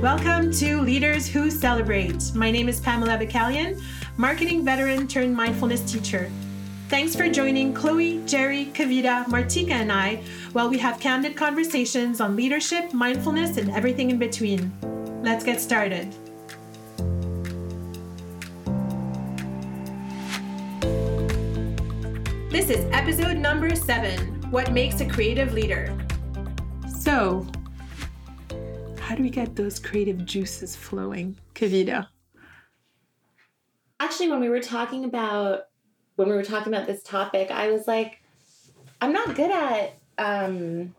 Welcome to Leaders Who Celebrate. My name is Pamela Bacalian, marketing veteran turned mindfulness teacher. Thanks for joining Chloe, Jerry, Kavita, Martika, and I while we have candid conversations on leadership, mindfulness, and everything in between. Let's get started. This is episode number seven What Makes a Creative Leader? So, do we get those creative juices flowing, Kavita? Actually, when we were talking about when we were talking about this topic, I was like, I'm not good at um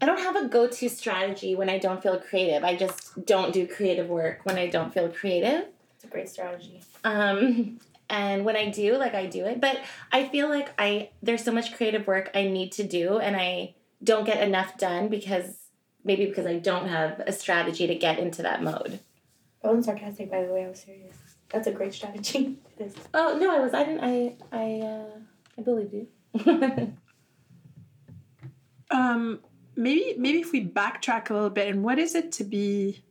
I don't have a go-to strategy when I don't feel creative. I just don't do creative work when I don't feel creative. It's a great strategy. Um and when I do, like I do it, but I feel like I there's so much creative work I need to do and I don't get enough done because maybe because I don't have a strategy to get into that mode. I wasn't sarcastic, by the way. I was serious. That's a great strategy. it is. Oh no, I was. I didn't. I I uh, I believe you. um, maybe maybe if we backtrack a little bit, and what is it to be?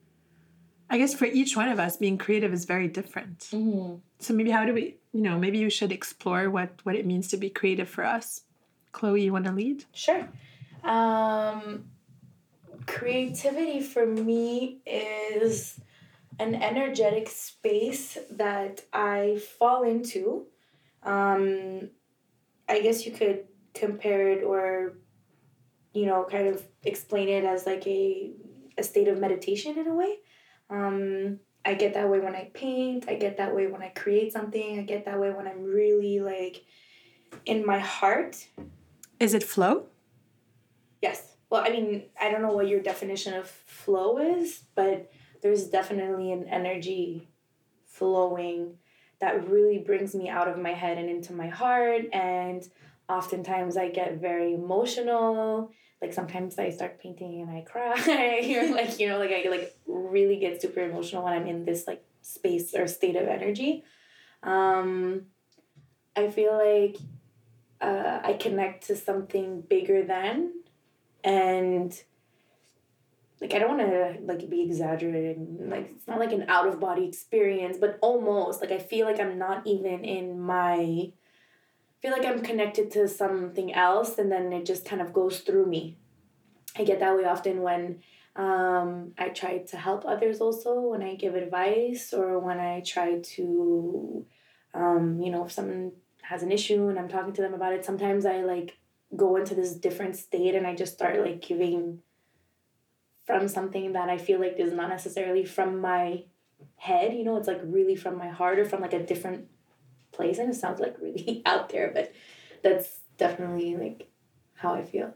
I guess for each one of us, being creative is very different. mm-hmm. So maybe how do we? You know, maybe you should explore what what it means to be creative for us. Chloe, you want to lead? Sure. Um, creativity for me is an energetic space that I fall into. Um, I guess you could compare it or, you know, kind of explain it as like a, a state of meditation in a way. Um, I get that way when I paint. I get that way when I create something. I get that way when I'm really like in my heart. Is it flow? Yes. Well, I mean, I don't know what your definition of flow is, but there's definitely an energy flowing that really brings me out of my head and into my heart. And oftentimes I get very emotional. Like sometimes I start painting and I cry. or like, you know, like I like really get super emotional when I'm in this like space or state of energy. Um, I feel like uh, I connect to something bigger than and like I don't want to like be exaggerating. Like it's not like an out of body experience, but almost like I feel like I'm not even in my. I feel like I'm connected to something else, and then it just kind of goes through me. I get that way often when um, I try to help others. Also, when I give advice or when I try to, um, you know, if someone has an issue and I'm talking to them about it, sometimes I like go into this different state and I just start like giving from something that I feel like is not necessarily from my head, you know, it's like really from my heart or from like a different place. And it sounds like really out there, but that's definitely like how I feel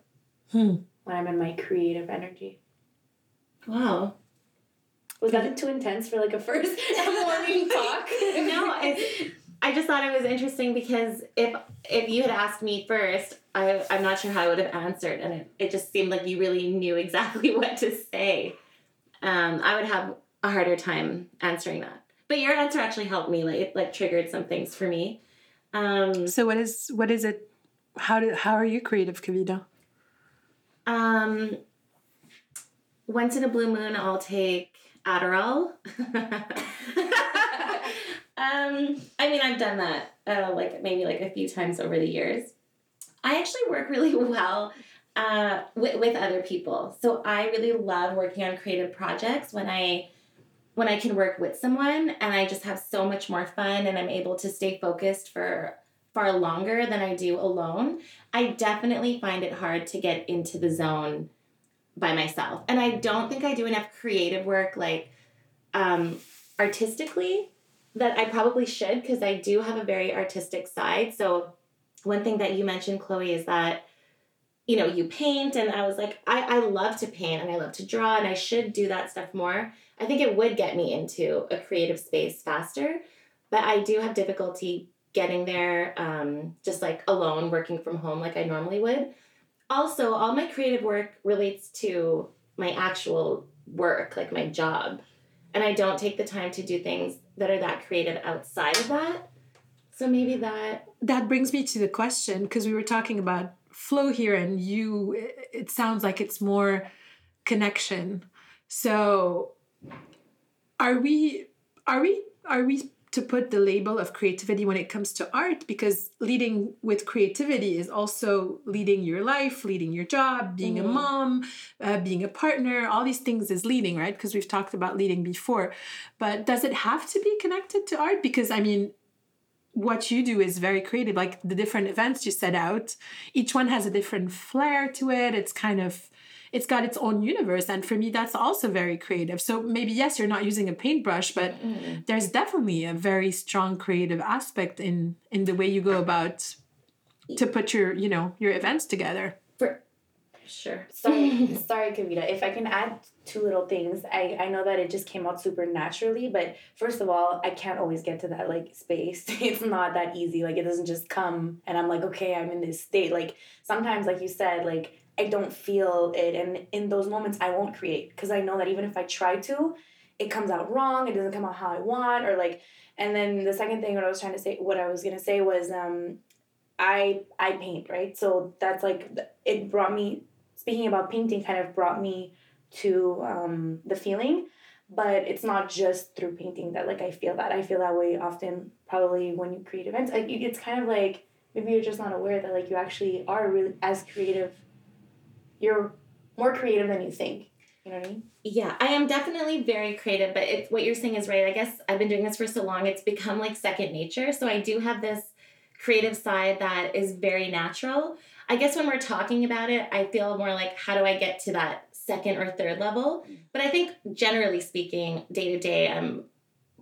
Hmm. when I'm in my creative energy. Wow. Was that too intense for like a first morning talk? no, it's, I just thought it was interesting because if if you had asked me first, I I'm not sure how I would have answered, and it, it just seemed like you really knew exactly what to say. Um, I would have a harder time answering that, but your answer actually helped me. Like it like triggered some things for me. Um, So what is what is it? How do how are you creative, Kavita? um, once in a blue moon, I'll take Adderall. um, I mean, I've done that uh, like maybe like a few times over the years. I actually work really well uh, with, with other people. So I really love working on creative projects when I when I can work with someone and I just have so much more fun and I'm able to stay focused for far longer than I do alone. I definitely find it hard to get into the zone by myself. And I don't think I do enough creative work like um, artistically that I probably should because I do have a very artistic side. So one thing that you mentioned, Chloe, is that you know you paint, and I was like, I I love to paint and I love to draw, and I should do that stuff more. I think it would get me into a creative space faster, but I do have difficulty getting there, um, just like alone, working from home like I normally would. Also, all my creative work relates to my actual work, like my job, and I don't take the time to do things that are that creative outside of that. So maybe that That brings me to the question because we were talking about flow here, and you. It, sounds like it's more connection. So are we are we are we to put the label of creativity when it comes to art because leading with creativity is also leading your life leading your job being mm-hmm. a mom uh, being a partner all these things is leading right? Because we've talked about leading before. But does it have to be connected to art? Because i mean what you do is very creative. Like the different events you set out each one has a different flair to it. It's kind of it's got its own universe and for me that's also very creative. So maybe yes you're not using a paintbrush but mm-hmm. there's definitely a very strong creative aspect in in the way you go about to put your you know your events together. For sure. Sorry sorry kavita. If i can add two little things i i know that it just came out super naturally but first of all i can't always get to that like space. It's not that easy. Like it doesn't just come and i'm like okay i'm in this state. Like sometimes like you said like I don't feel it. And in those moments, I won't create because I know that even if I try to, it comes out wrong. It doesn't come out how I want, or like. And then the second thing, what I was trying to say, what I was gonna say was, um, I I paint right. So that's like it brought me. Speaking about painting, kind of brought me to um, the feeling, but it's not just through painting that like I feel that. I feel that way often. Probably when you create events, like it's kind of like maybe you're just not aware that like you actually are really as creative you're more creative than you think. You know what I mean? Yeah, I am definitely very creative, but it's what you're saying is right. I guess I've been doing this for so long, it's become like second nature. So I do have this creative side that is very natural. I guess when we're talking about it, I feel more like how do I get to that second or third level? Mm-hmm. But I think generally speaking, day to day, I'm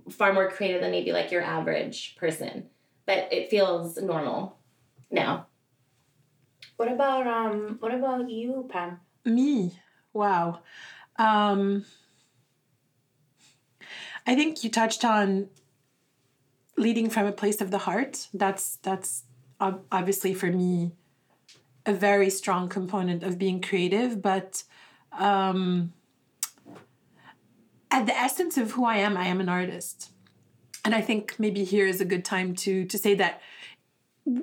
far more creative than maybe like your average person. But it feels normal now. What about um what about you, Pam? Me. Wow. Um I think you touched on leading from a place of the heart. That's that's obviously for me a very strong component of being creative, but um at the essence of who I am, I am an artist. And I think maybe here is a good time to to say that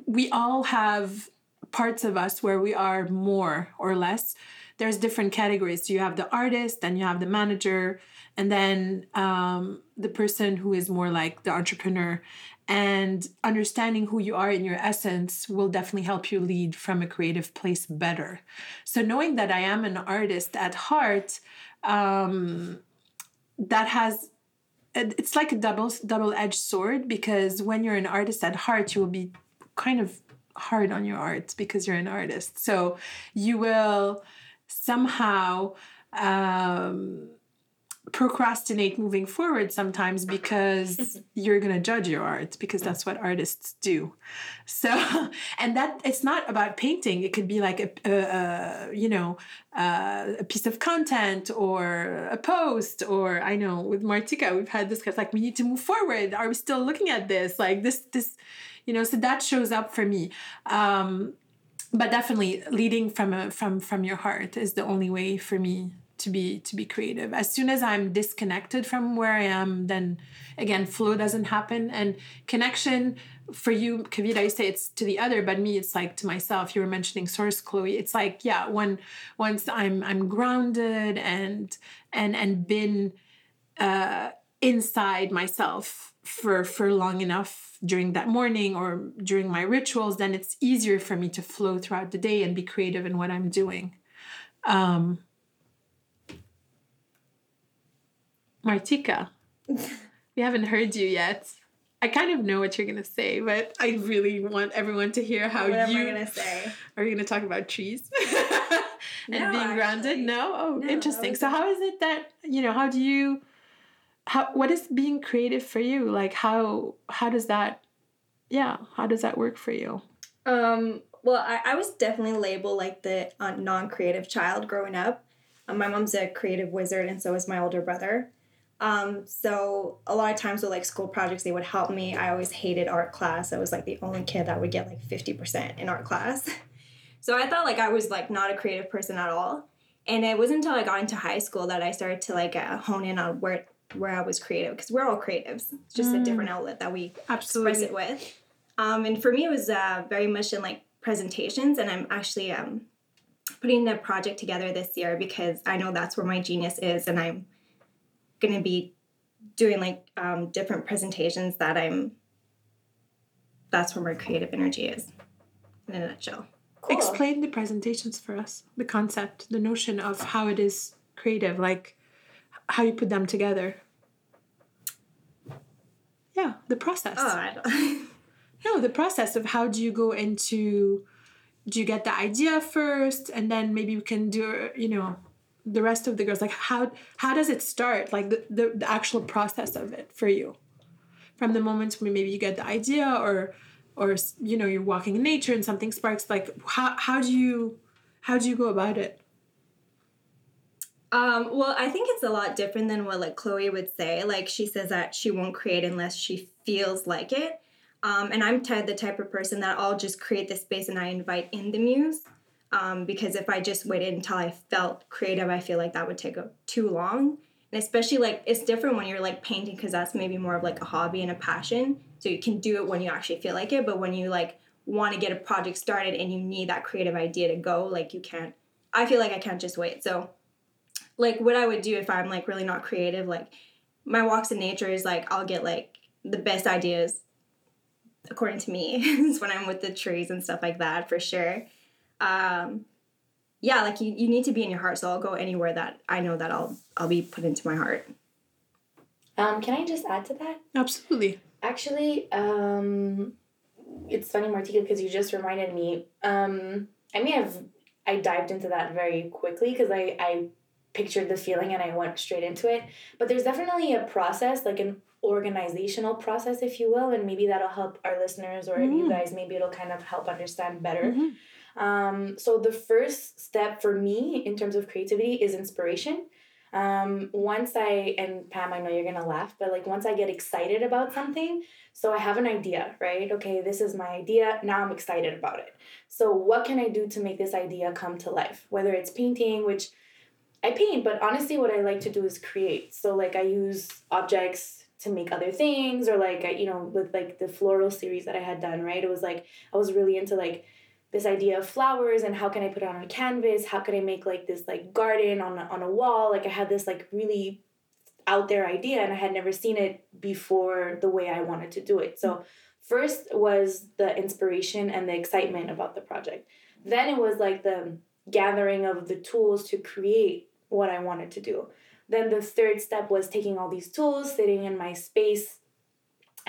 we all have parts of us where we are more or less. There's different categories. So you have the artist then you have the manager and then um, the person who is more like the entrepreneur. And understanding who you are in your essence will definitely help you lead from a creative place better. So knowing that i am an artist at heart um, that has it's like a double double edged sword because when you're an artist at heart you will be kind of hard on your art because you're an artist. So you will somehow um, procrastinate moving forward sometimes because you're going to judge your art because that's what artists do. So and that it's not about painting. It could be like a, a, a you know uh, a piece of content or a post or i know with martika we've had this like we need to move forward. Are we still looking at this? Like this this you know so that shows up for me. Um but definitely leading from a from from your heart is the only way for me to be to be creative. As soon as i'm disconnected from where i am then again flow doesn't happen. And connection for you kavita you say it's to the other but me it's like to myself. You were mentioning source chloe. It's like yeah when once i'm i'm grounded and and and been uh inside myself for for long enough during that morning or during my rituals then it's easier for me to flow throughout the day and be creative in what i'm doing. Um martika we haven't heard you yet. I kind of know what you're gonna say but i really want everyone to hear how what you am I gonna say? are you gonna talk about trees? And No, being grounded? no? Oh No, interesting. so how is it that you know how do you how what is being creative for you like how how does that yeah how does that work for you Um, well, I, I was definitely labeled like the uh, non creative child growing up. Um, my mom's a creative wizard, and so is my older brother. Um, so a lot of times with like school projects, they would help me. I always hated art class. I was like the only kid that would get like 50% in art class. so I thought like I was like not a creative person at all. And it wasn't until I got into high school that I started to like uh, hone in on where where I was creative because we're all creatives. It's just a different outlet that we express it with. Um, and for me, it was uh, very much in like presentations, and I'm actually um, putting the project together this year because I know that's where my genius is, and I'm gonna be doing like um, different presentations that I'm. That's where my creative energy is, in a nutshell. Cool. Explain the presentations for us, the concept, the notion of how it is creative, like how you put them together. Yeah, the process. Oh. No, the process of how do you go into do you get the idea first and then maybe we can do you know the rest of the girls like how how does it start like the, the, the actual process of it for you from the moment when maybe you get the idea or or you know you're walking in nature and something sparks like how how do you how do you go about it Um, well, I think it's a lot different than what like Chloe would say. Like she says that she won't create unless she feels like it. Um, and I'm ty- the type of person that I'll just create the space and I invite in the muse. Um, because if I just waited until I felt creative, I feel like that would take a, too long. And especially like it's different when you're like painting because that's maybe more of like a hobby and a passion. So you can do it when you actually feel like it. But when you like want to get a project started and you need that creative idea to go, like you can't. I feel like I can't just wait. So like what I would do if I'm like really not creative, like my walks in nature is like I'll get like the best ideas according to me is when I'm with the trees and stuff like that for sure. Um yeah, like you, you need to be in your heart, so I'll go anywhere that I know that I'll I'll be put into my heart. Um, can I just add to that? absolutely Actually, um, it's funny, Martika, because you just reminded me. Um, I may have I dived into that very quickly because I I pictured the feeling and I went straight into it. But there's definitely a process, like an organizational process, if you will, and maybe that'll help our listeners or you Mm. guys. Maybe it'll kind of help understand better. Mhm. Um, so the first step for me in terms of creativity is inspiration. Um, once I and Pam, I know you're gonna laugh, but like once I get excited about something, so I have an idea, right? Okay, this is my idea. Now I'm excited about it. So what can I do to make this idea come to life? Whether it's painting, which I paint, but honestly, what I like to do is create. So like I use objects to make other things, or like I, you know, with like the floral series that I had done, right? It was like I was really into like this idea of flowers and how can I put it on a canvas? How can I make like this like garden on on a wall? Like I had this like really out there idea and I had never seen it before the way I wanted to do it. So first was the inspiration and the excitement about the project. Then it was like the gathering of the tools to create what I wanted to do. Then the third step was taking all these tools, sitting in my space,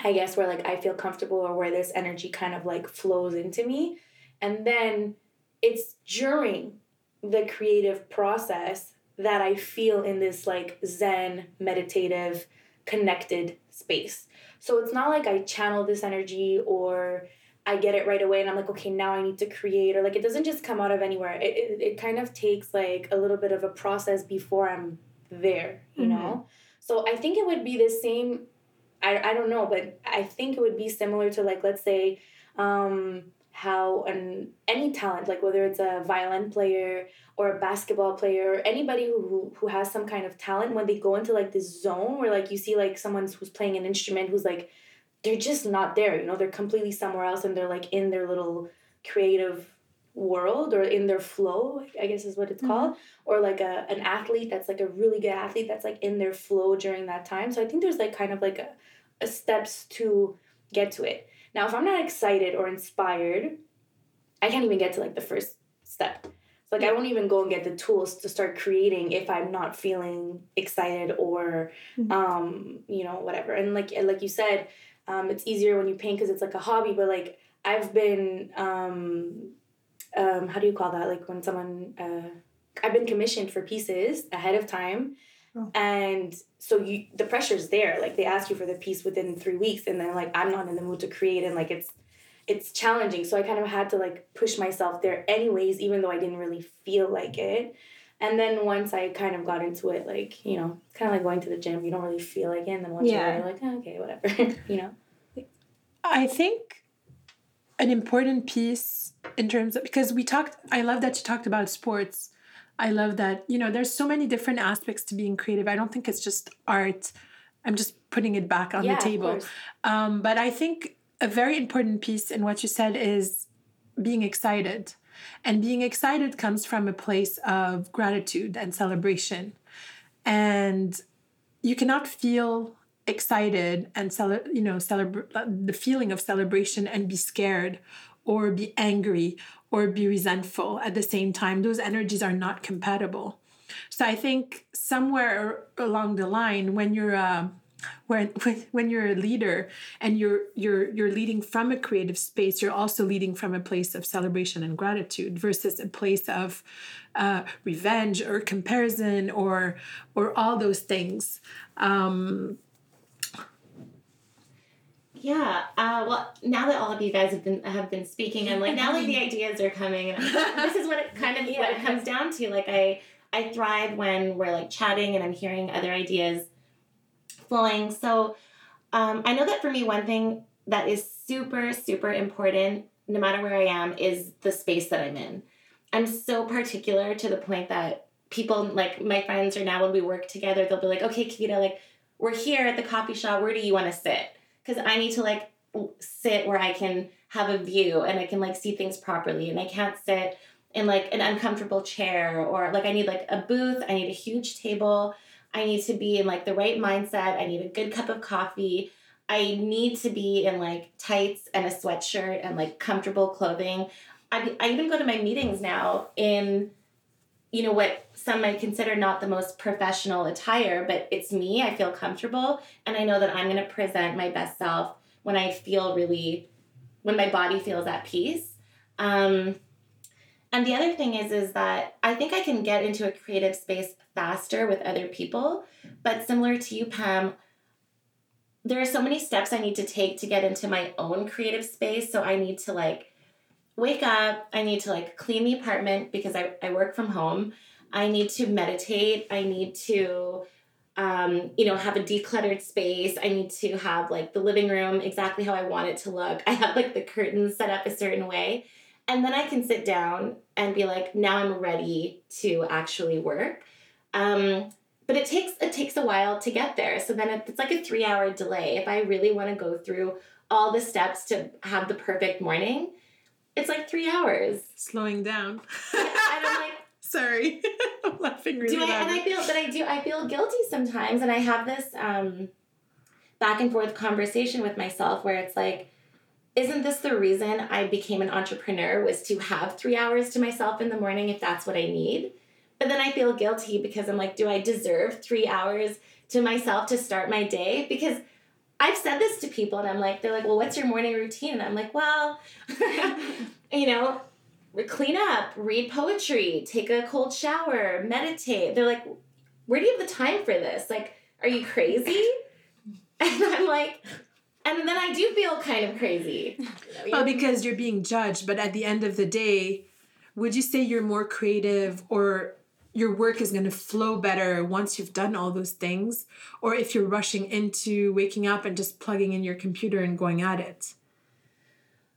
I guess where like I feel comfortable or where this energy kind of like flows into me. And then it's during the creative process that I feel in this like zen, meditative, connected space. So it's not like I channel this energy or I get it right away and I'm like, okay, now I need to create, or like it doesn't just come out of anywhere. It, it, it kind of takes like a little bit of a process before I'm there, you Mhm. know? So I think it would be the same. I, I don't know, but I think it would be similar to like, let's say, um, how an any talent, like whether it's a violin player or a basketball player or anybody who, who, who has some kind of talent, when they go into like this zone where like you see like someone who's playing an instrument who's like, they're just not there, you know, they're completely somewhere else and they're like in their little creative world or in their flow, I guess is what it's Mhm. called. Or like a an athlete that's like a really good athlete that's like in their flow during that time. So I think there's like kind of like a, a steps to get to it. Now, if I'm not excited or inspired, I can't even get to like the first step. So like I won't even go and get the tools to start creating if I'm not feeling excited or Mhm. um, you know, whatever. And like and like you said, um, it's easier when you paint because it's like a hobby, but like I've been um, um, how do you call that? Like when someone uh, I've been commissioned for pieces ahead of time. Oh. And so you the pressure's there. Like they ask you for the piece within three weeks and then like I'm not in the mood to create and like it's it's challenging. So I kind of had to like push myself there anyways, even though I didn't really feel like it. And then once I kind of got into it, like, you know, it's kind of like going to the gym. You don't really feel like it. And then once Yeah. you're there, you're like, oh, okay, whatever, you know? I think an important piece in terms of because we talked I love that you talked about sports. I love that, you know, there's so many different aspects to being creative. I don't think it's just art. I'm just putting it back on yeah, the table. Um, but I think a very important piece in what you said is being excited. And being excited comes from a place of gratitude and celebration. And you cannot feel excited and cele- you know celebrate the feeling of celebration and be scared or be angry or be resentful at the same time those energies are not compatible so i think somewhere along the line when you're uh, when, when when you're a leader and you're you're you're leading from a creative space you're also leading from a place of celebration and gratitude versus a place of uh, revenge or comparison or or all those things um, yeah. Uh, well, now that all of you guys have been have been speaking, and like now like the ideas are coming, and this is what it kind of what it comes down to. Like I I thrive when we're like chatting and I'm hearing other ideas flowing. So um, I know that for me, one thing that is super super important, no matter where I am, is the space that I'm in. I'm so particular to the point that people like my friends are now when we work together, they'll be like, okay, Kavita, like we're here at the coffee shop. Where do you want to sit? because I need to like sit where I can have a view and I can like see things properly and I can't sit in like an uncomfortable chair or like I need like a booth, I need a huge table, I need to be in like the right mindset, I need a good cup of coffee. I need to be in like tights and a sweatshirt and like comfortable clothing. I, I even go to my meetings now in you know what some might consider not the most professional attire but it's me i feel comfortable and i know that i'm going to present my best self when i feel really when my body feels at peace um, and the other thing is is that i think i can get into a creative space faster with other people but similar to you pam there are so many steps i need to take to get into my own creative space so i need to like wake up. I need to like clean the apartment because I, I work from home. I need to meditate. I need to, um, you know, have a decluttered space. I need to have like the living room exactly how I want it to look. I have like the curtains set up a certain way. And then I can sit down and be like, now I'm ready to actually work. Um, but it takes it takes a while to get there. So then it's like a three hour delay. If I really want to go through all the steps to have the perfect morning, it's like three hours. Slowing down. and I'm like, sorry, I'm laughing really do I, and I feel that I do. I feel guilty sometimes, and I have this um, back and forth conversation with myself where it's like, isn't this the reason I became an entrepreneur was to have three hours to myself in the morning if that's what I need? But then I feel guilty because I'm like, do I deserve three hours to myself to start my day? Because I've said this to people and I'm like, they're like, well, what's your morning routine? And I'm like, well, you know, clean up, read poetry, take a cold shower, meditate. They're like, where do you have the time for this? Like, are you crazy? And I'm like, and then I do feel kind of crazy. well, because you're being judged, but at the end of the day, would you say you're more creative or your work is going to flow better once you've done all those things? Or if you're rushing into waking up and just plugging in your computer and going at it?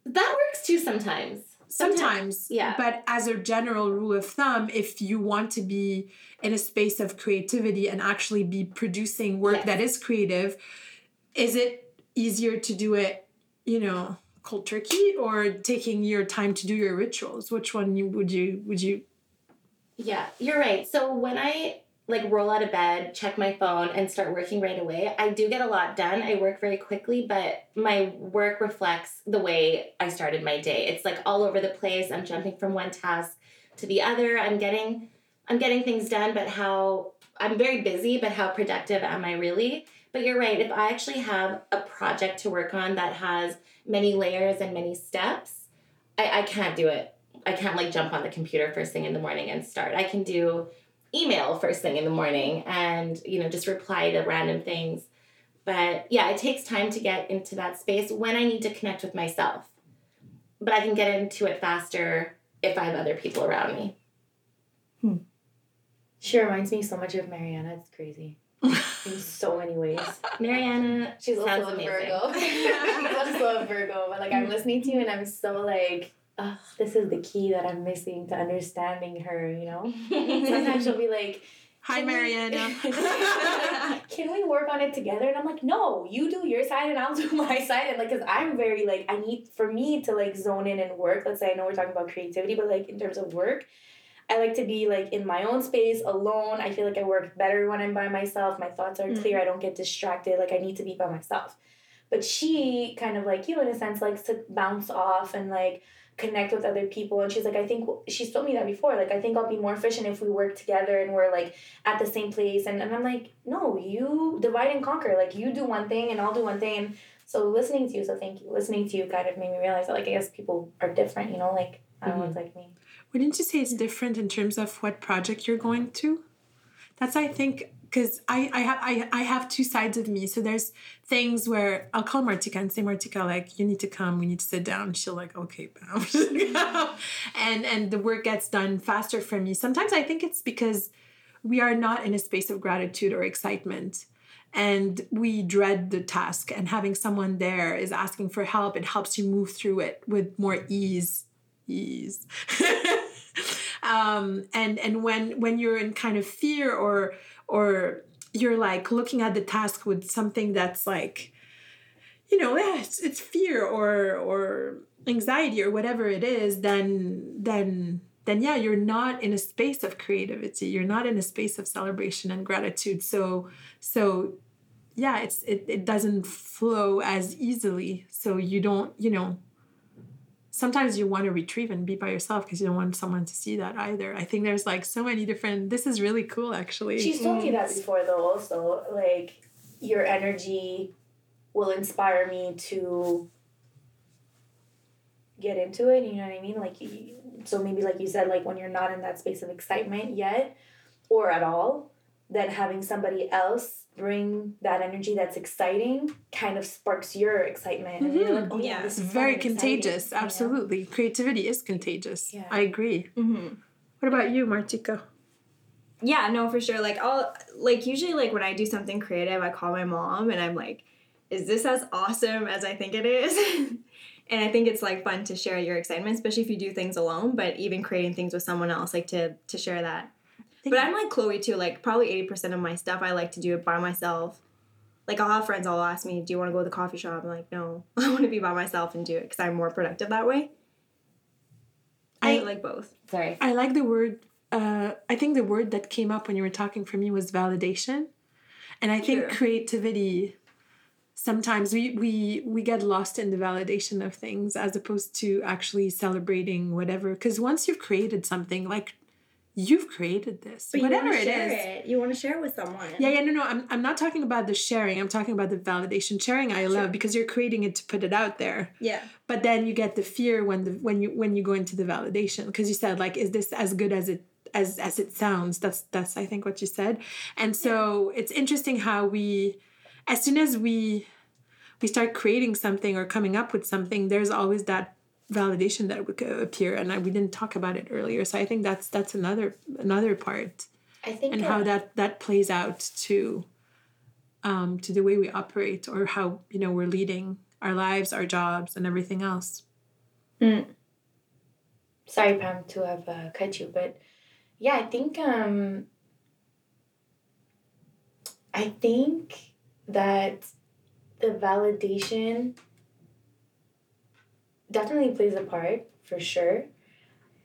That works too sometimes. Sometimes, sometimes. Yeah. But as a general rule of thumb if you want to be in a space of creativity and actually be producing work yes. that is creative is it easier to do it you know cold turkey or taking your time to do your rituals which one would you would you yeah, you're right. So when I like roll out of bed, check my phone, and start working right away, I do get a lot done. I work very quickly, but my work reflects the way I started my day. It's like all over the place. I'm jumping from one task to the other. I'm getting I'm getting things done, but how I'm very busy, but how productive am I really? But you're right. If I actually have a project to work on that has many layers and many steps, I, I can't do it I can't like jump on the computer first thing in the morning and start. I can do email first thing in the morning and you know just reply to random things. But yeah, it takes time to get into that space when I need to connect with myself. But I can get into it faster if I have other people around me. Hmm. She reminds me so much of Mariana. It's crazy. in so many ways. Mariana, she's also a Virgo. she's also a Virgo, but like I'm mm. listening to you and I'm so like oh, this is the key that I'm missing to understanding her, you know? Sometimes she'll be like, Hi, Mariana. can we work on it together? And I'm like, no, you do your side and I'll do my side. And like, cause I'm very like, I need for me to like zone in and work. Let's say I know we're talking about creativity, but like in terms of work, I like to be like in my own space alone. I feel like I work better when I'm by myself. My thoughts are Mm. clear. I don't get distracted. Like I need to be by myself. But she kind of like you in a sense likes to bounce off and like connect with other people. And she's like, I think she's told me that before. Like I think I'll be more efficient if we work together and we're like at the same place. And, and I'm like, no, you divide and conquer. Like you do one thing and I'll do one thing. And so listening to you, so thank you. Listening to you kind of made me realize that like I guess people are different, you know, like I don't know, it's like me. Wouldn't you say it's different in terms of what project you're going to? That's I think because I, I have I, I have two sides of me. So there's things where I'll call Martika and say, Martika, like, you need to come, we need to sit down. She'll like, okay, bam. and and the work gets done faster for me. Sometimes I think it's because we are not in a space of gratitude or excitement. And we dread the task, and having someone there is asking for help. It helps you move through it with more ease. Ease. um, and and when when you're in kind of fear or or you're like looking at the task with something that's like you know yeah, it's, it's fear or or anxiety or whatever it is then then then yeah you're not in a space of creativity. You're not in a space of celebration and gratitude. So so yeah it's it, it doesn't flow as easily. So you don't you know sometimes you want to retrieve and be by yourself because you don't want someone to see that either. I think there's like so many different. This is really cool, actually. She's told me that mm. before though also. Like your energy will inspire me to get into it, you know what I mean? Like you, so maybe like you said like when you're not in that space of excitement yet or at all, then having somebody else bring that energy that's exciting kind of sparks your excitement. And you're like, oh, yeah, Yeah. this very and exciting," contagious. you know? Absolutely, creativity is contagious. Yeah. I agree. Mm-hmm. What about you, Martika? Yeah, no, for sure. Like I'll like usually like when I do something creative, I call my mom and I'm like, "Is this as awesome as I think it is?" and I think it's like fun to share your excitement, especially if you do things alone. But even creating things with someone else, like to to share that. But I'm like Chloe too. Like probably eighty percent of my stuff, I like to do it by myself. Like I'll have friends. I'll ask me, "Do you want to go to the coffee shop?" I'm like, "No, I want to be by myself and do it because I'm more productive that way." I I- like both. Sorry. I like the word. Uh, I think the word that came up when you were talking for me was validation, and I think True. creativity. Sometimes we we we get lost in the validation of things as opposed to actually celebrating whatever. Because once you've created something, like you've created this, But whatever you want it to share is. it. You want to share it with someone. Yeah, yeah, no, no. I'm, I'm not talking about the sharing. I'm talking about the validation. Sharing, I love because you're creating it to put it out there. Yeah. But then you get the fear when the when you when you go into the validation because you said like, is this as good as it as as it sounds? That's that's I think what you said. And so it's interesting how we, as soon as we, we start creating something or coming up with something, there's always that validation that would appear, and I, we didn't talk about it earlier. So I think that's that's another another part I think and uh, how that that plays out to um to the way we operate or how you know we're leading our lives our jobs and everything else mm. sorry pam to have uh, cut you but yeah i think um i think that the validation definitely plays a part for sure.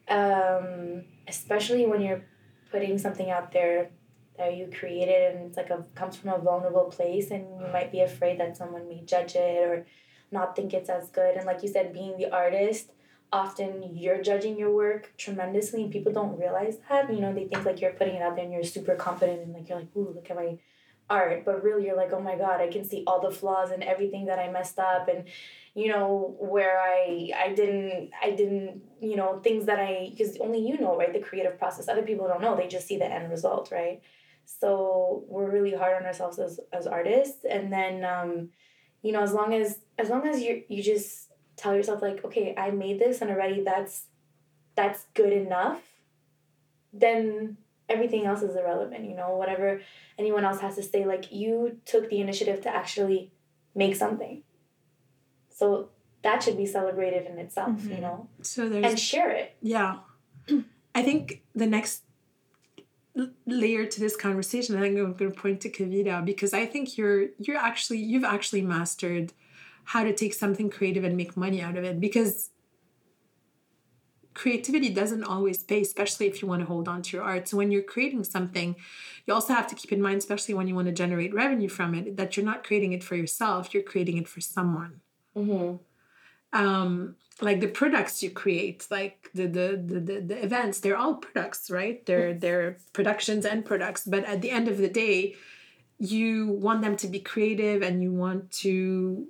Um especially when you're putting something out there that you created and it's like a comes from a vulnerable place and you might be afraid that someone may judge it or not think it's as good. And like you said being the artist often you're judging your work tremendously and people don't realize that. You know they think like you're putting it out there and you're super confident and like you're like ooh look at my art. But really you're like oh my god i can see all the flaws and everything that i messed up and you know where i i didn't i didn't you know things that i because only you know right the creative process. Other people don't know. They just see the end result right? So we're really hard on ourselves as, as artists. And then um you know as long as as long as you you just tell yourself like okay i made this and already that's that's good enough then everything else is irrelevant you know? Whatever anyone else has to say like you took the initiative to actually make something so that should be celebrated in itself you Mhm. know so there's and share it yeah i think the next layer to this conversation. I think I'm going to point to Kavita because I think you're you're actually you've actually mastered how to take something creative and make money out of it because creativity doesn't always pay, especially if you want to hold on to your art. So when you're creating something, you also have to keep in mind, especially when you want to generate revenue from it, that you're not creating it for yourself, you're creating it for someone. Mm-hmm. Um, like the products you create, like the, the the the the events, they're all products, right? They're they're productions and products. But at the end of the day, you want them to be creative and you want to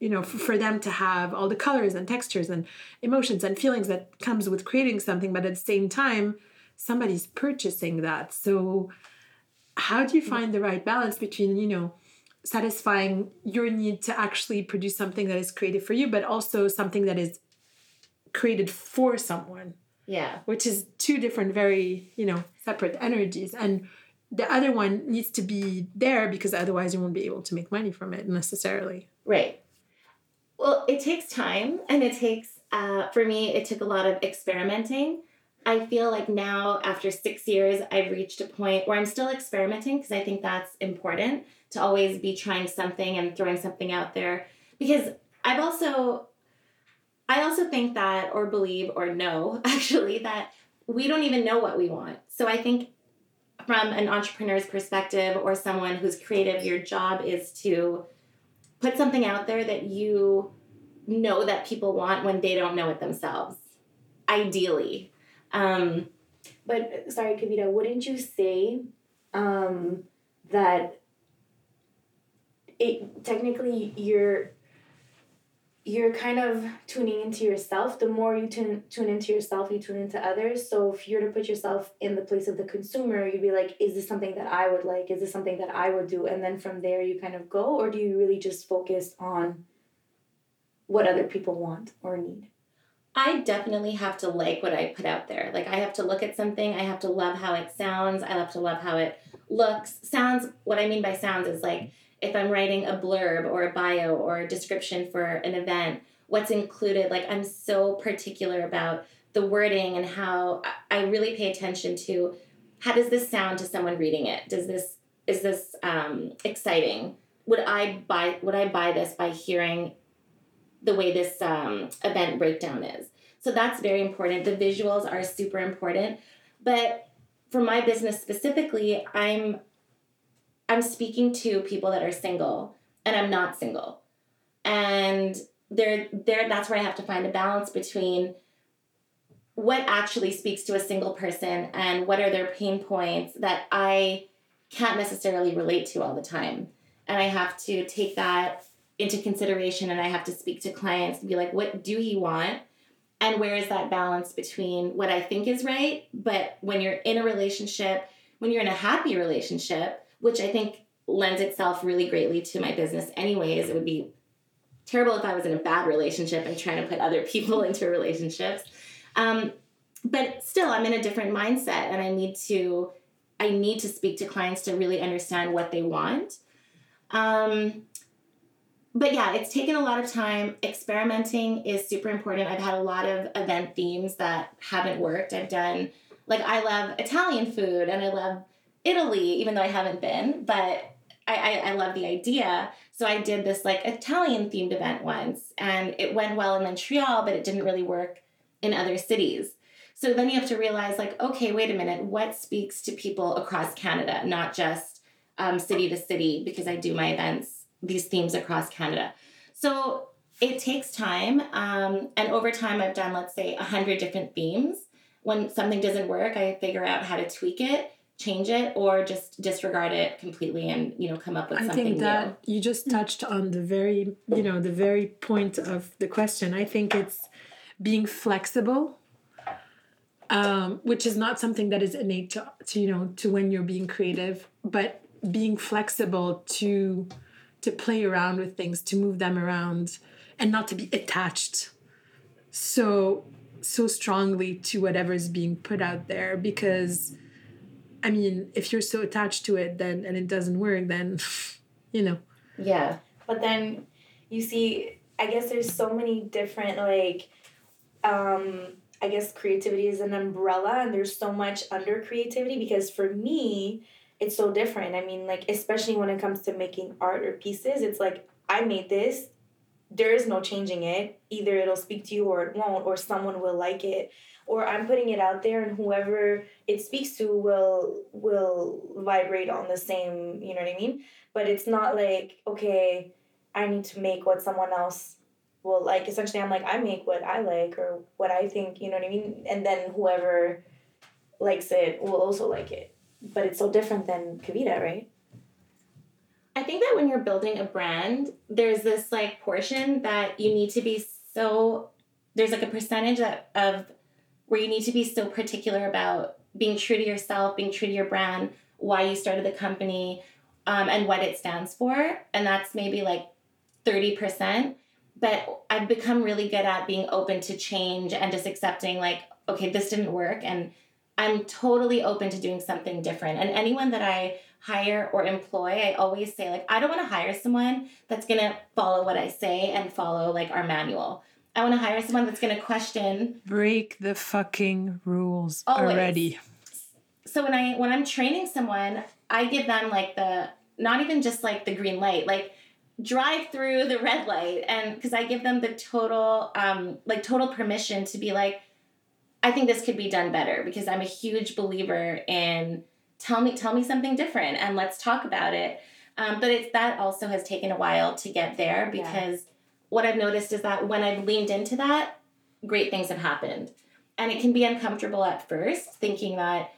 you know for, for them to have all the colors and textures and emotions and feelings that comes with creating something but at the same time somebody's purchasing that so how do you find the right balance between you know satisfying your need to actually produce something that is creative for you but also something that is created for someone Yeah. which is two different very you know separate energies and the other one needs to be there because otherwise you won't be able to make money from it necessarily Right. Well, it takes time and it takes, uh, for me, it took a lot of experimenting. I feel like now, after six years, I've reached a point where I'm still experimenting because I think that's important to always be trying something and throwing something out there. Because I've also, I also think that, or believe, or know actually, that we don't even know what we want. So I think from an entrepreneur's perspective or someone who's creative, your job is to put something out there that you know that people want when they don't know it themselves ideally um, But sorry, Kavita, wouldn't you say um, that it technically you're you're kind of tuning into yourself. The more you tune tune into yourself, you tune into others. So if you're to put yourself in the place of the consumer, you'd be like, is this something that I would like? Is this something that I would do? And then from there you kind of go, or do you really just focus on what other people want or need? i definitely have to like what i put out there like i have to look at something i have to love how it sounds i have to love how it looks sounds what i mean by sounds is like if i'm writing a blurb or a bio or a description for an event what's included? Like i'm so particular about the wording and how I- really pay attention to how does this sound to someone reading it? Does this is this um, exciting? Would i buy would i buy this by hearing the way this um, event breakdown is? So that's very important. The visuals are super important. But for my business specifically i'm i'm speaking to people that are single and i'm not single. And there there that's where i have to find a balance between what actually speaks to a single person and what are their pain points that i can't necessarily relate to all the time. And i have to take that into consideration and i have to speak to clients and be like what do you want? And where is that balance between what i think is right but when you're in a relationship when you're in a happy relationship which i think lends itself really greatly to my business anyways it would be terrible if i was in a bad relationship and trying to put other people into relationships um, but still i'm in a different mindset and i need to i need to speak to clients to really understand what they want um, but yeah, it's taken a lot of time. Experimenting is super important. I've had a lot of event themes that haven't worked. I've done, like, I love Italian food and I love Italy, even though I haven't been, but I, I, I love the idea. So I did this, like, Italian themed event once and it went well in Montreal, but it didn't really work in other cities. So then you have to realize, like, okay, wait a minute, what speaks to people across Canada, not just um, city to city, because I do my events, these themes across Canada. So it takes time. Um, and over time, I've done, let's say, 100 different themes. When something doesn't work, I figure out how to tweak it, change it, or just disregard it completely and, you know, come up with I something I think new. that you just touched on the very, you know, the very point of the question. I think it's being flexible, um, which is not something that is innate to, to, you know, to when you're being creative, but being flexible to to play around with things, to move them around, and not to be attached so so strongly to whatever is being put out there because I mean, if you're so attached to it then and it doesn't work, then you know. Yeah. But then you see, I guess there's so many different like um I guess creativity is an umbrella and there's so much under creativity because for me, it's so different. I mean, like, especially when it comes to making art or pieces, it's like, I made this, there is no changing it. Either it'll speak to you or it won't, or someone will like it. Or I'm putting it out there and whoever it speaks to will will vibrate on the same, you know what I mean? But it's not like, okay, I need to make what someone else will like. Essentially I'm like, I make what I like or what I think, you know what I mean? And then whoever likes it will also like it. But it's so different than Kavita, right? I think that when you're building a brand, there's this like portion that you need to be so there's like a percentage of, of where you need to be so particular about being true to yourself, being true to your brand, why you started the company, um, and what it stands for. And that's maybe like 30%. But I've become really good at being open to change and just accepting, like, okay, this didn't work. And I'm totally open to doing something different. And anyone that I hire or employ, I always say, like, I don't want to hire someone that's going to follow what I say and follow like our manual. I want to hire someone that's going to question. Break the fucking rules Always. already. So when I when I'm training someone, I give them like the not even just like the green light, like drive through the red light and because I give them the total um like total permission to be like I think this could be done better because I'm a huge believer in tell me tell me something different and let's talk about it. Um, but it's that also has taken a while to get there Yeah. because what I've noticed is that when I've leaned into that, great things have happened. And it can be uncomfortable at first, thinking that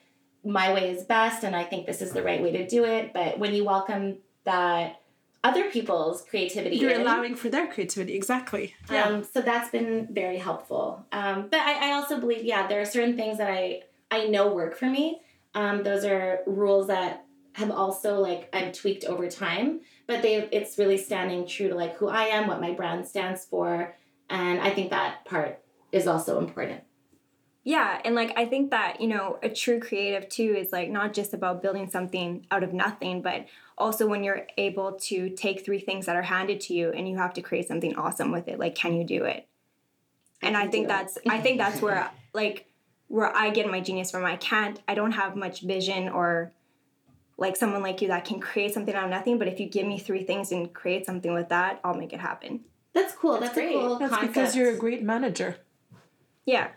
my way is best and I think this is the right way to do it. But when you welcome that other people's creativity, You're in, allowing for their creativity, exactly. um, so that's been very helpful. Um, but I, I also believe, yeah, there are certain things that I I know work for me. Um, those are rules that have also like I've tweaked over time, but they it's really standing true to like who I am, what my brand stands for, and I think that part is also important. Yeah, and like I think that, you know, a true creative too is like not just about building something out of nothing, but also when you're able to take three things that are handed to you and you have to create something awesome with it. Like can you do it? And I, can think that's I think that's where like where I get my genius from. I can't I don't have much vision or like someone like you that can create something out of nothing, but if you give me three things and create something with that, I'll make it happen. That's cool. That's That's, great. a cool That's concept. because you're a great manager. Yeah.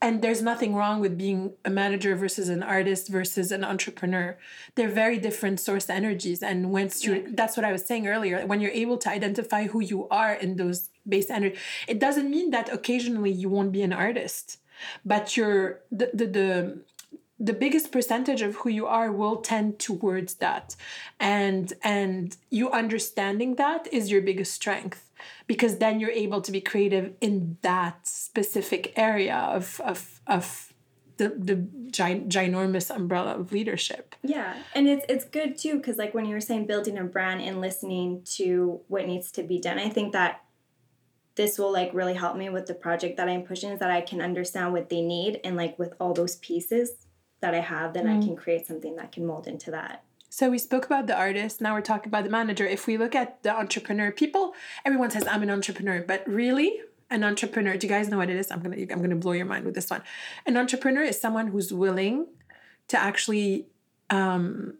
And there's nothing wrong with being a manager versus an artist versus an entrepreneur. They're very different source energies. And once you that's what I was saying earlier, when you're able to identify who you are in those base energy, it doesn't mean that occasionally you won't be an artist. But you're the the the the biggest percentage of who you are will tend towards that. And and you understanding that is your biggest strength because then you're able to be creative in that specific area of of of the the gi- ginormous umbrella of leadership. Yeah, and it's it's good too because like when you were saying building a brand and listening to what needs to be done, I think that this will like really help me with the project that I'm pushing is that I can understand what they need and like with all those pieces that I have, then I can create something that can mold into that. So we spoke about the artist. Now we're talking about the manager. If we look at the entrepreneur, people, everyone says I'm an entrepreneur, but really, an entrepreneur. Do you guys know what it is? I'm gonna I'm gonna blow your mind with this one. An entrepreneur is someone who's willing to actually um,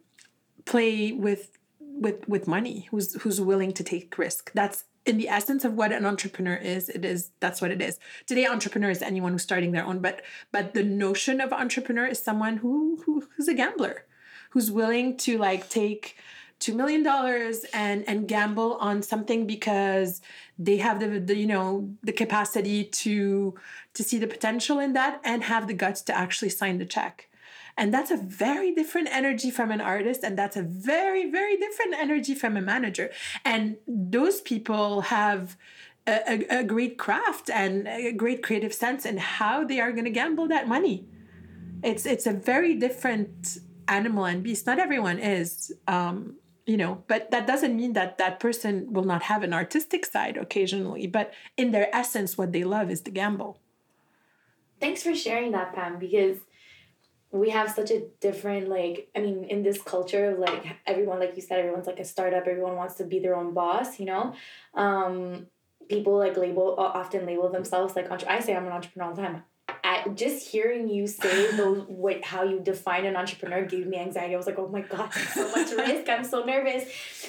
play with with with money. Who's who's willing to take risk. That's in the essence of what an entrepreneur is. It is that's what it is. Today, entrepreneur is anyone who's starting their own, but but the notion of entrepreneur is someone who, who who's a gambler who's willing to like take two million dollars and and gamble on something because they have the, the you know the capacity to to see the potential in that and have the guts to actually sign the check and that's a very different energy from an artist and that's a very very different energy from a manager. And those people have a, a, great craft and a great creative sense in how they are going to gamble that money. It's it's a very different animal and beast. Not everyone is um you know but that doesn't mean that that person will not have an artistic side occasionally but in their essence what they love is the gamble. Thanks for sharing that, Pam, because we have such a different like I mean in this culture of like everyone like you said everyone's like a startup everyone wants to be their own boss you know um people like label often label themselves like entre- I say I'm an entrepreneur all the time I, just hearing you say those what how you define an entrepreneur gave me anxiety. I was like, oh my god, so much risk. I'm so nervous.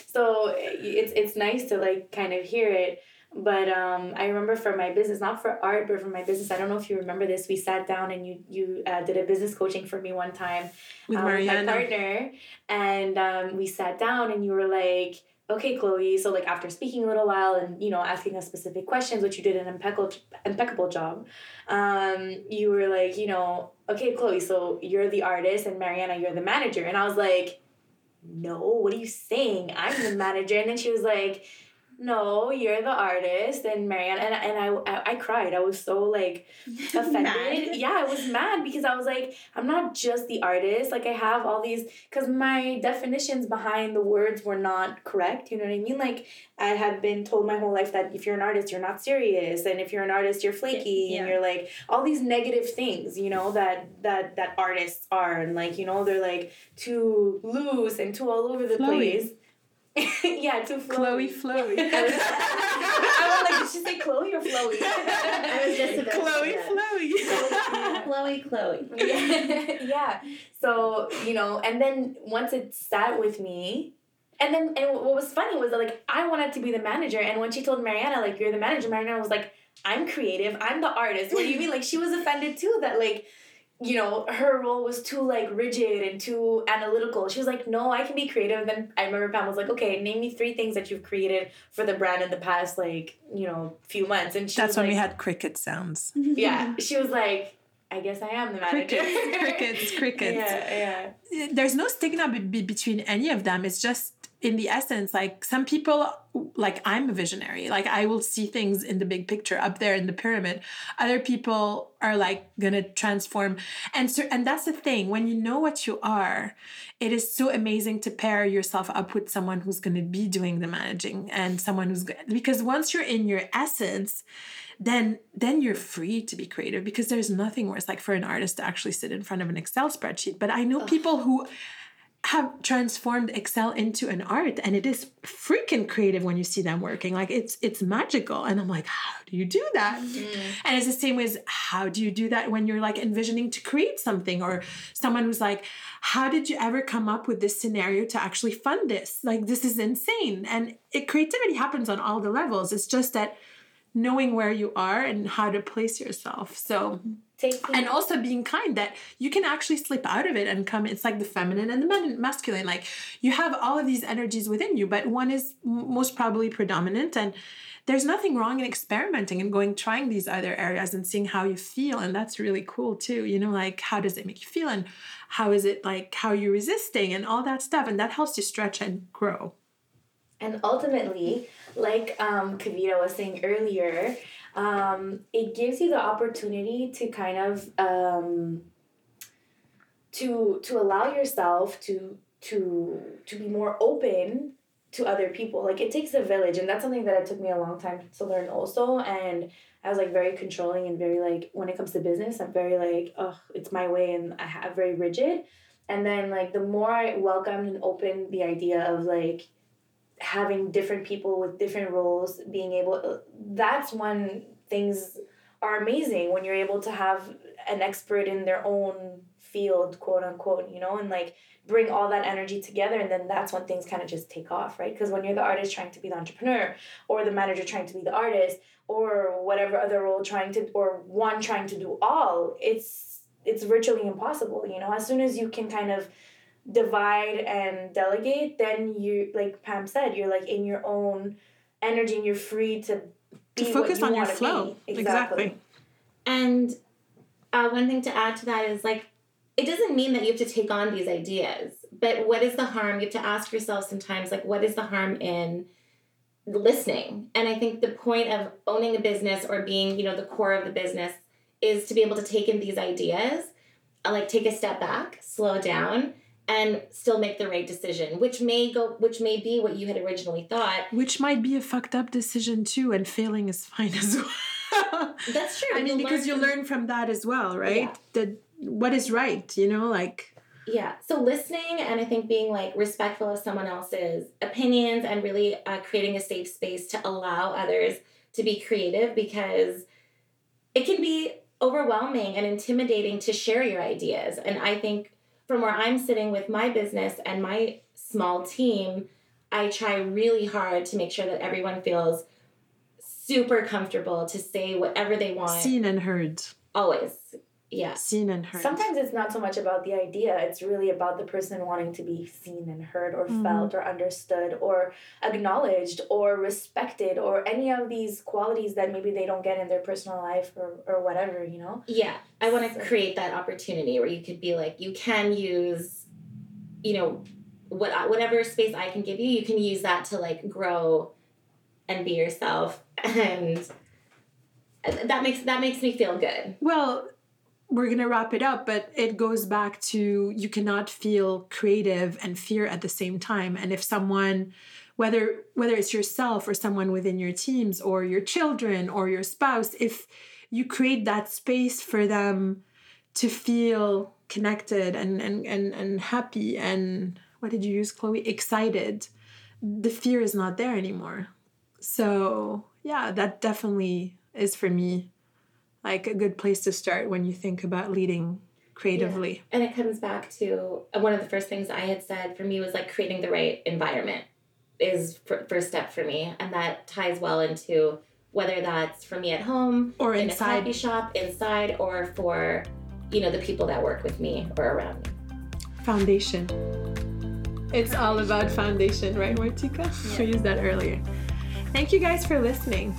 So it's it's nice to like kind of hear it. But um, I remember for my business, not for art, but for my business. I don't know if you remember this. We sat down and you you uh, did a business coaching for me one time with, uh, with my partner, and um, we sat down and you were like, "Okay, Chloe." So like after speaking a little while and you know asking us specific questions, which you did an impeccable impeccable job, um, you were like, you know, "Okay, Chloe." So you're the artist and Mariana, you're the manager, and I was like, "No, what are you saying? I'm the manager." And then she was like no, you're the artist. And Marianne, and, and I, I, I cried. I was so like offended. yeah, I was mad because I was like, I'm not just the artist. Like I have all these, because my definitions behind the words were not correct. You know what I mean? Like I had been told my whole life that if you're an artist, you're not serious. And if you're an artist, you're flaky. Yeah. And you're like, all these negative things, you know, that, that, that artists are. And like, you know, they're like too loose and too all over the place yeah, too flowy. Chloe Flowy. I was, I was like, did she say Chloe or Flowy? I was just about Chloe Flowy. Chloe Chloe. Yeah. yeah. So, you know, and then once it sat with me, and then and what was funny was that like I wanted to be the manager, and when she told Mariana, like, you're the manager, Mariana was like, I'm creative, I'm the artist. What do you mean? Like she was offended too that like you know, her role was too like rigid and too analytical. She was like, no, I can be creative. And then I remember Pam was like, okay, name me three things that you've created for the brand in the past like, you know, few months. And she That's when like, we had cricket sounds. Yeah. She was like, I guess I am the manager. Crickets, crickets, crickets. Yeah, yeah. There's no stigma be- between any of them. It's just in the essence like some people like i'm a visionary. Like i will see things in the big picture up there in the pyramid. Other people are like gonna transform. And so and that's the thing. When you know what you are it is so amazing to pair yourself up with someone who's gonna be doing the managing and someone who's because once you're in your essence then then you're free to be creative because there's nothing worse like for an artist to actually sit in front of an excel spreadsheet. But i know Ugh. people who have transformed excel into an art and it is freaking creative when you see them working. Like it's it's magical. And i'm like how do you do that? Mm-hmm. and it's the same as how do you do that when you're like envisioning to create something? Or someone who's like how did you ever come up with this scenario to actually fund this? Like this is insane. And it creativity happens on all the levels. It's just that knowing where you are and how to place yourself. So Taking and also being kind that you can actually slip out of it and come it's like the feminine and the masculine like you have all of these energies within you but one is most probably predominant and there's nothing wrong in experimenting and going trying these other areas and seeing how you feel and that's really cool too you know like how does it make you feel and how is it like how you're resisting and all that stuff and that helps you stretch and grow. And ultimately like um kavita was saying earlier um, it gives you the opportunity to kind of um, to to allow yourself to to to be more open to other people. Like it takes a village and that's something that it took me a long time to learn also. And i was like very controlling and very like when it comes to business i'm very like oh it's my way and i have very rigid. And then like the more i welcomed and opened the idea of like having different people with different roles being able that's when things are amazing when you're able to have an expert in their own field quote unquote you know and like bring all that energy together and then that's when things kind of just take off right? Because when you're the artist trying to be the entrepreneur or the manager trying to be the artist or whatever other role trying to or one trying to do all it's it's virtually impossible you know? As soon as you can kind of divide and delegate, then you like Pam said, you're like in your own energy and you're free to to focus on your flow. Exactly. exactly. And uh, one thing to add to that is like it doesn't mean that you have to take on these ideas, but what is the harm? You have to ask yourself sometimes like what is the harm in listening? And I think the point of owning a business or being, you know, the core of the business is to be able to take in these ideas, uh, like take a step back, slow down, and still make the right decision which may go which may be what you had originally thought. Which might be a fucked up decision too and failing is fine as well. That's true. I mean because you learn from that as well right? Yeah. that what is right you know like. Yeah. So listening and i think being like respectful of someone else's opinions and really uh, creating a safe space to allow others to be creative because it can be overwhelming and intimidating to share your ideas. And I think from where I'm sitting with my business and my small team, I try really hard to make sure that everyone feels super comfortable to say whatever they want. Seen and heard. Always. Yeah. Seen and heard. Sometimes it's not so much about the idea, it's really about the person wanting to be seen and heard or Mhm. felt or understood or acknowledged or respected or any of these qualities that maybe they don't get in their personal life or, or whatever, you know? Yeah. I want to So- create that opportunity where you could be like, you can use, you know, what whatever space I can give you, you can use that to like grow and be yourself. And that makes that makes me feel good. Well, we're going to wrap it up, but it goes back to you cannot feel creative and fear at the same time. And if someone whether whether it's yourself or someone within your teams or your children or your spouse, if you create that space for them to feel connected and and and, and happy and what did you use, Chloe? Excited. The fear is not there anymore. So yeah, that definitely is for me like a good place to start when you think about leading creatively. And it comes back to uh, one of the first things I had said for me was like creating the right environment is fir- first step for me, and that ties well into whether that's for me at home Or in a coffee inside shop inside or for you know the people that work with me or around me. foundation. It's all about foundation, right, Martika? We used that earlier. Thank you guys for listening.